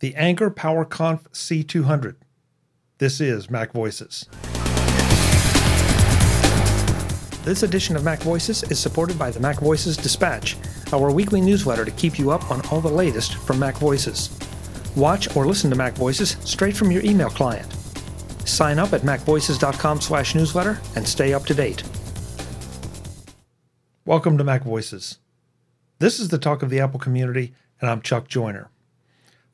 the Anker PowerConf C200. This is Mac Voices. This edition of Mac Voices is supported by the Mac Voices Dispatch, our weekly newsletter to keep you up on all the latest from Mac Voices. Watch or listen to Mac Voices straight from your email client. Sign up at macvoices.com/newsletter and stay up to date. Welcome to Mac Voices. This is the talk of the Apple community, and I'm Chuck Joiner.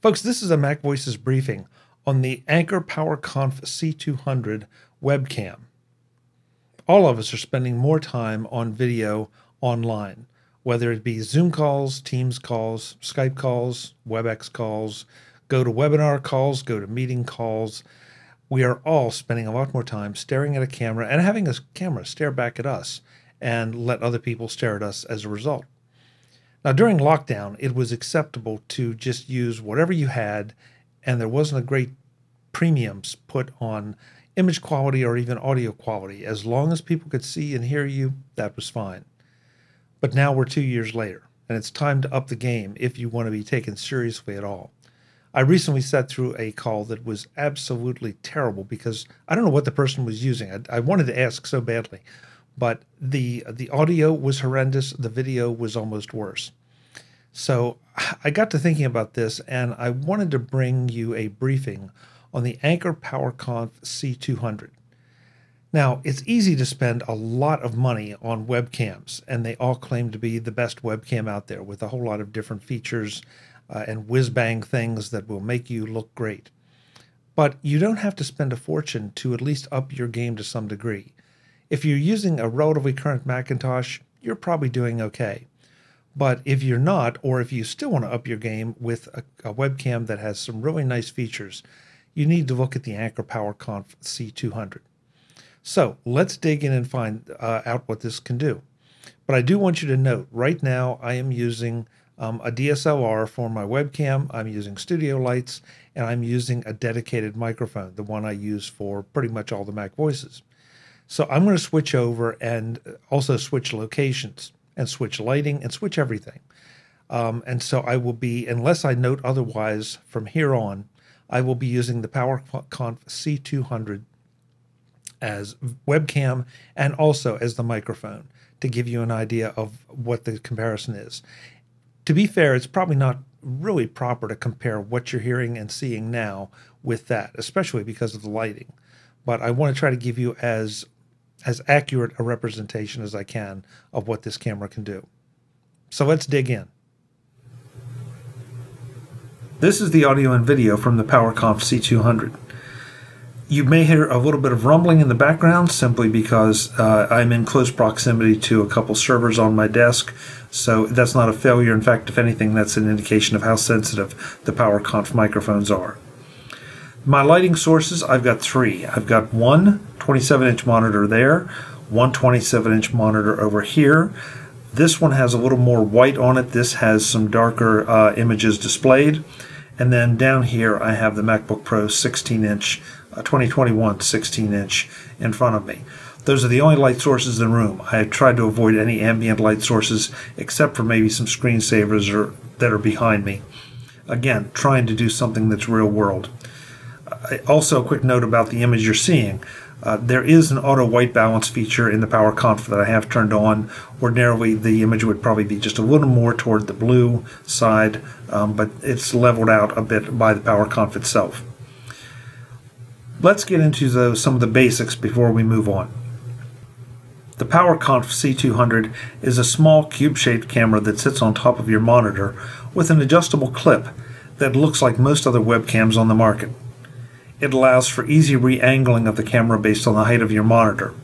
Folks, this is a Mac Voices briefing on the Anker PowerConf C200 webcam. All of us are spending more time on video online, whether it be Zoom calls, Teams calls, Skype calls, WebEx calls, go to webinar calls, go to meeting calls. We are all spending a lot more time staring at a camera and having a camera stare back at us and let other people stare at us as a result. Now, during lockdown, it was acceptable to just use whatever you had, and there wasn't a great premiums put on image quality or even audio quality. As long as people could see and hear you, that was fine. But now we're two years later, and it's time to up the game if you want to be taken seriously at all. I recently sat through a call that was absolutely terrible because I don't know what the person was using. I, I wanted to ask so badly but the the audio was horrendous. The video was almost worse. So I got to thinking about this, and I wanted to bring you a briefing on the Anker PowerConf C200. Now, it's easy to spend a lot of money on webcams, and they all claim to be the best webcam out there with a whole lot of different features uh, and whiz bang things that will make you look great. But you don't have to spend a fortune to at least up your game to some degree. If you're using a relatively current Macintosh, you're probably doing okay. But if you're not, or if you still want to up your game with a, a webcam that has some really nice features, you need to look at the Anker PowerConf C200. So let's dig in and find uh, out what this can do. But I do want you to note right now I am using um, a DSLR for my webcam, I'm using studio lights, and I'm using a dedicated microphone, the one I use for pretty much all the Mac voices. So I'm going to switch over and also switch locations and switch lighting and switch everything. Um, and so I will be, unless I note otherwise from here on, I will be using the PowerConf C200 as webcam and also as the microphone to give you an idea of what the comparison is. To be fair, it's probably not really proper to compare what you're hearing and seeing now with that, especially because of the lighting. But I want to try to give you as as accurate a representation as I can of what this camera can do. So let's dig in. This is the audio and video from the PowerConf C200. You may hear a little bit of rumbling in the background simply because uh, I'm in close proximity to a couple servers on my desk, so that's not a failure. In fact, if anything, that's an indication of how sensitive the PowerConf microphones are. My lighting sources, I've got three. I've got one 27 inch monitor there, one 27 inch monitor over here. This one has a little more white on it. This has some darker uh, images displayed. And then down here, I have the MacBook Pro 16 inch, uh, 2021 16 inch in front of me. Those are the only light sources in the room. I have tried to avoid any ambient light sources except for maybe some screensavers or, that are behind me. Again, trying to do something that's real world also, a quick note about the image you're seeing. Uh, there is an auto white balance feature in the PowerConf that I have turned on. Ordinarily, the image would probably be just a little more toward the blue side, um, but it's leveled out a bit by the PowerConf itself. Let's get into some of the basics before we move on. The PowerConf C200 is a small cube-shaped camera that sits on top of your monitor with an adjustable clip that looks like most other webcams on the market. It allows for easy re-angling of the camera based on the height of your monitor.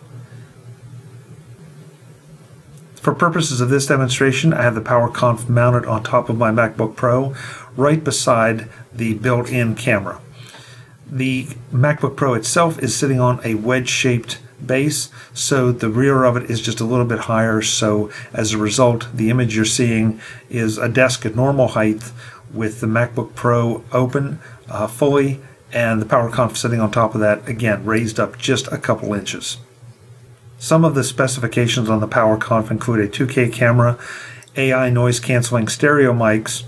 For purposes of this demonstration, I have the PowerConf mounted on top of my MacBook Pro, right beside the built-in camera. The MacBook Pro itself is sitting on a wedge-shaped base, so the rear of it is just a little bit higher, so as a result, the image you're seeing is a desk at normal height with the MacBook Pro open uh, fully and the power PowerConf sitting on top of that, again, raised up just a couple inches. Some of the specifications on the power PowerConf include a 2K camera, AI noise canceling stereo mics,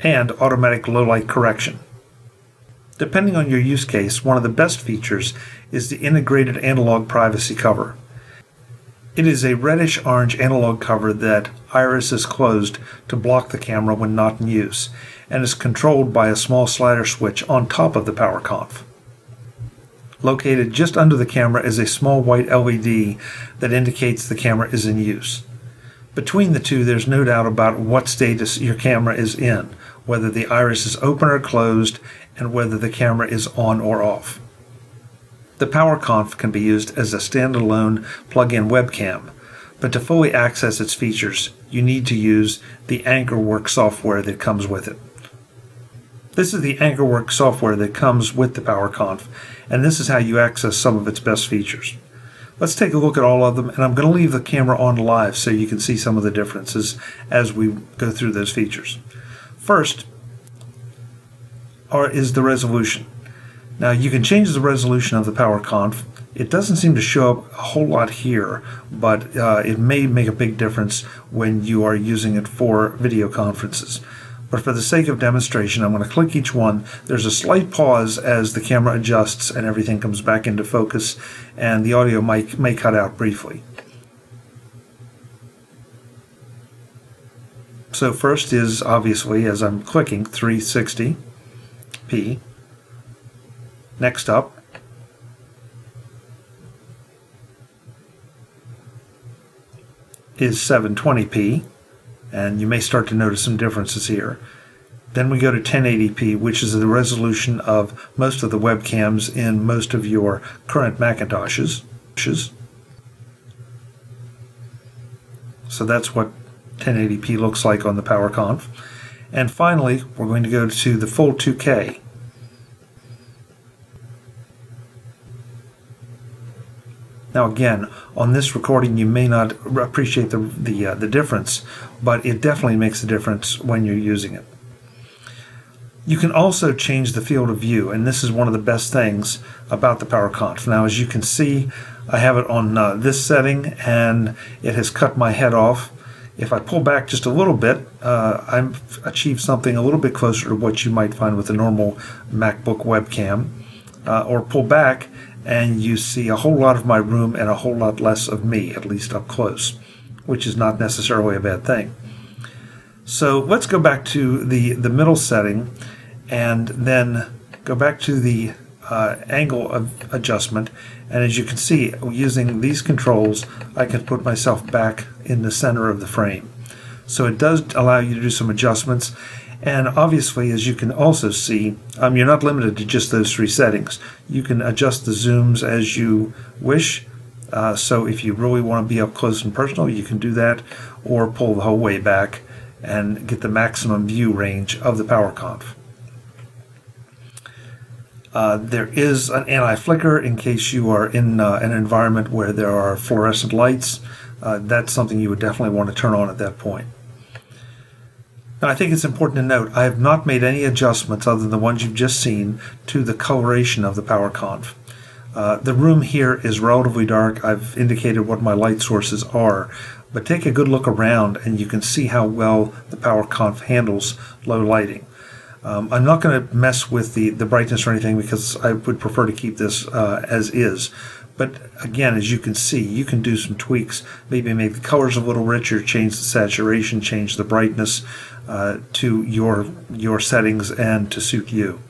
and automatic low light correction. Depending on your use case, one of the best features is the integrated analog privacy cover. It is a reddish orange analog cover that iris is closed to block the camera when not in use and is controlled by a small slider switch on top of the PowerConf. Located just under the camera is a small white LED that indicates the camera is in use. Between the two, there's no doubt about what status your camera is in, whether the iris is open or closed, and whether the camera is on or off. The PowerConf can be used as a standalone plug-in webcam, but to fully access its features, you need to use the AnkerWork software that comes with it. This is the AnkerWork software that comes with the PowerConf, and this is how you access some of its best features. Let's take a look at all of them, and I'm going to leave the camera on live so you can see some of the differences as we go through those features. First are, is the resolution. Now you can change the resolution of the PowerConf. It doesn't seem to show up a whole lot here, but uh, it may make a big difference when you are using it for video conferences. But for the sake of demonstration, I'm going to click each one. There's a slight pause as the camera adjusts and everything comes back into focus, and the audio might, may cut out briefly. So first is obviously, as I'm clicking, 360p. Next up, is 720p and you may start to notice some differences here. Then we go to 1080p, which is the resolution of most of the webcams in most of your current Macintoshes. So that's what 1080p looks like on the PowerConf. And finally, we're going to go to the full 2K. Now again, on this recording, you may not appreciate the the, uh, the difference, but it definitely makes a difference when you're using it. You can also change the field of view, and this is one of the best things about the PowerConf. Now, as you can see, I have it on uh, this setting, and it has cut my head off. If I pull back just a little bit, uh, I've achieved something a little bit closer to what you might find with a normal MacBook webcam. Uh, or pull back, and you see a whole lot of my room and a whole lot less of me, at least up close, which is not necessarily a bad thing. So let's go back to the, the middle setting and then go back to the uh, angle of adjustment. And as you can see, using these controls, I can put myself back in the center of the frame. So it does allow you to do some adjustments. And obviously, as you can also see, um, you're not limited to just those three settings. You can adjust the zooms as you wish. Uh, so if you really want to be up close and personal, you can do that, or pull the whole way back and get the maximum view range of the PowerConf. Uh, there is an anti-flicker in case you are in uh, an environment where there are fluorescent lights. Uh, that's something you would definitely want to turn on at that point. Now, I think it's important to note I have not made any adjustments other than the ones you've just seen to the coloration of the PowerConf. Uh, the room here is relatively dark. I've indicated what my light sources are, but take a good look around and you can see how well the PowerConf handles low lighting. Um, I'm not going to mess with the, the brightness or anything because I would prefer to keep this uh, as is. But again, as you can see, you can do some tweaks. Maybe make the colors a little richer, change the saturation, change the brightness uh, to your your settings and to suit you.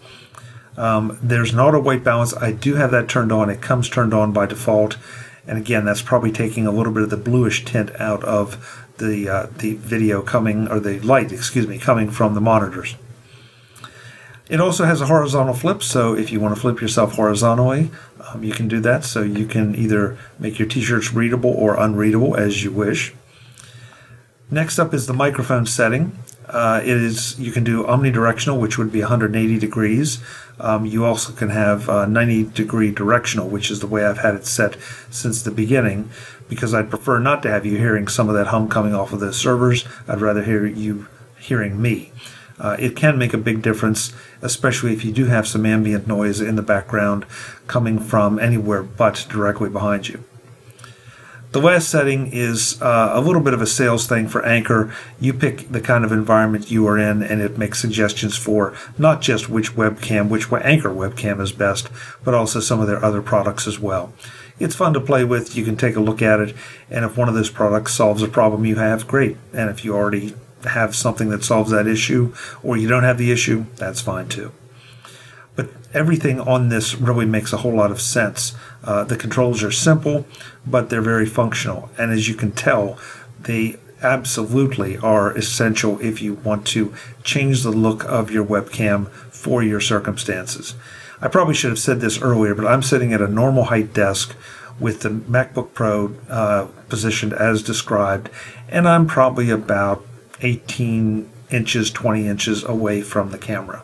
Um, there's an auto white balance. I do have that turned on. It comes turned on by default. And again, that's probably taking a little bit of the bluish tint out of the uh, the video coming or the light, excuse me, coming from the monitors. It also has a horizontal flip, so if you want to flip yourself horizontally, um, you can do that. So you can either make your t-shirts readable or unreadable as you wish. Next up is the microphone setting. Uh, it is you can do omnidirectional, which would be 180 degrees. Um, you also can have uh, 90 degree directional, which is the way I've had it set since the beginning, because I'd prefer not to have you hearing some of that hum coming off of the servers. I'd rather hear you hearing me. Uh, it can make a big difference, especially if you do have some ambient noise in the background coming from anywhere but directly behind you. The last setting is uh, a little bit of a sales thing for Anker. You pick the kind of environment you are in, and it makes suggestions for not just which webcam, which Anker webcam is best, but also some of their other products as well. It's fun to play with. You can take a look at it, and if one of those products solves a problem you have, great. And if you already have something that solves that issue, or you don't have the issue, that's fine too. But everything on this really makes a whole lot of sense. Uh, the controls are simple, but they're very functional. And as you can tell, they absolutely are essential if you want to change the look of your webcam for your circumstances. I probably should have said this earlier, but I'm sitting at a normal height desk with the MacBook Pro uh, positioned as described, and I'm probably about 18 inches, 20 inches away from the camera.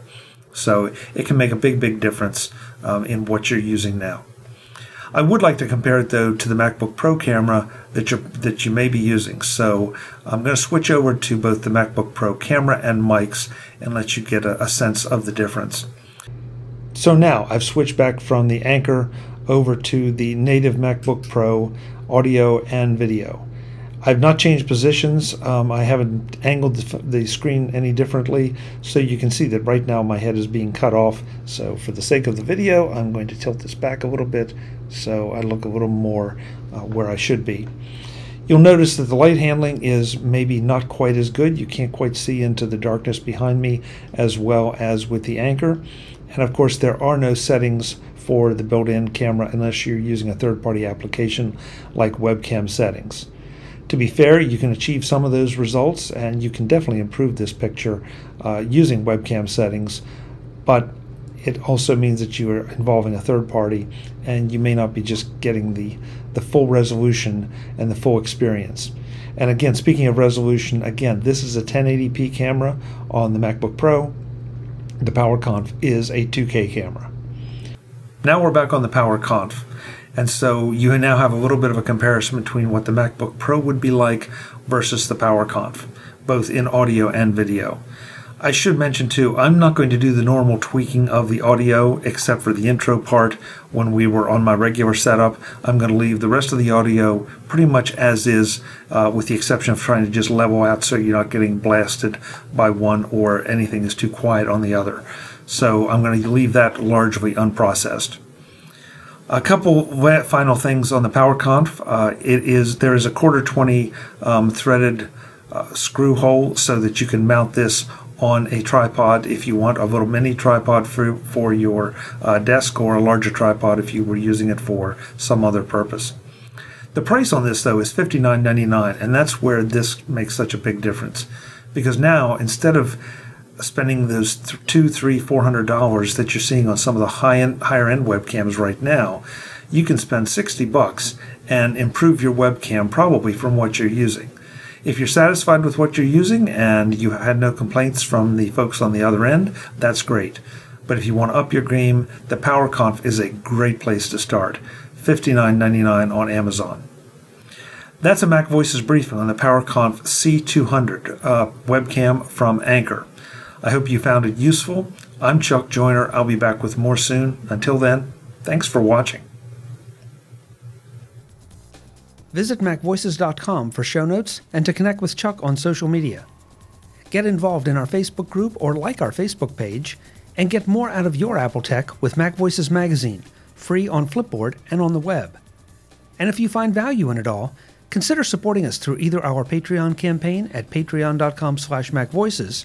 So it can make a big, big difference um, in what you're using now. I would like to compare it though to the MacBook Pro camera that you that you may be using. So I'm going to switch over to both the MacBook Pro camera and mics and let you get a, a sense of the difference. So now I've switched back from the Anker over to the native MacBook Pro audio and video. I've not changed positions. Um, I haven't angled the, the, screen any differently, so you can see that right now my head is being cut off. So for the sake of the video, I'm going to tilt this back a little bit so I look a little more uh, where I should be. You'll notice that the light handling is maybe not quite as good. You can't quite see into the darkness behind me as well as with the Anker. And of course, there are no settings for the built-in camera unless you're using a third-party application like webcam settings. To be fair, you can achieve some of those results and you can definitely improve this picture uh, using webcam settings, but it also means that you are involving a third party and you may not be just getting the, the full resolution and the full experience. And again, speaking of resolution, again, this is a 1080p camera on the MacBook Pro. The PowerConf is a 2K camera. Now we're back on the PowerConf. And so you now have a little bit of a comparison between what the MacBook Pro would be like versus the PowerConf, both in audio and video. I should mention too, I'm not going to do the normal tweaking of the audio except for the intro part when we were on my regular setup. I'm going to leave the rest of the audio pretty much as is, uh, with the exception of trying to just level out so you're not getting blasted by one or anything is too quiet on the other. So I'm going to leave that largely unprocessed. A couple final things on the PowerConf. Uh, it is there is a quarter twenty um, threaded uh, screw hole so that you can mount this on a tripod if you want a little mini tripod for for your uh, desk or a larger tripod if you were using it for some other purpose. The price on this though is $59.99 and that's where this makes such a big difference because now instead of spending those th- two, three, four hundred dollars that you're seeing on some of the high end, higher end webcams right now, you can spend sixty bucks and improve your webcam probably from what you're using. If you're satisfied with what you're using and you had no complaints from the folks on the other end, that's great. But if you want to up your game, the PowerConf is a great place to start. $59.99 on Amazon. That's a Mac Voices briefing on the PowerConf C200 uh, webcam from Anker. I hope you found it useful. I'm Chuck Joiner. I'll be back with more soon. Until then, thanks for watching. Visit MacVoices.com for show notes and to connect with Chuck on social media. Get involved in our Facebook group or like our Facebook page, and get more out of your Apple tech with MacVoices Magazine, free on Flipboard and on the web. And if you find value in it all, consider supporting us through either our Patreon campaign at patreon.com slash macvoices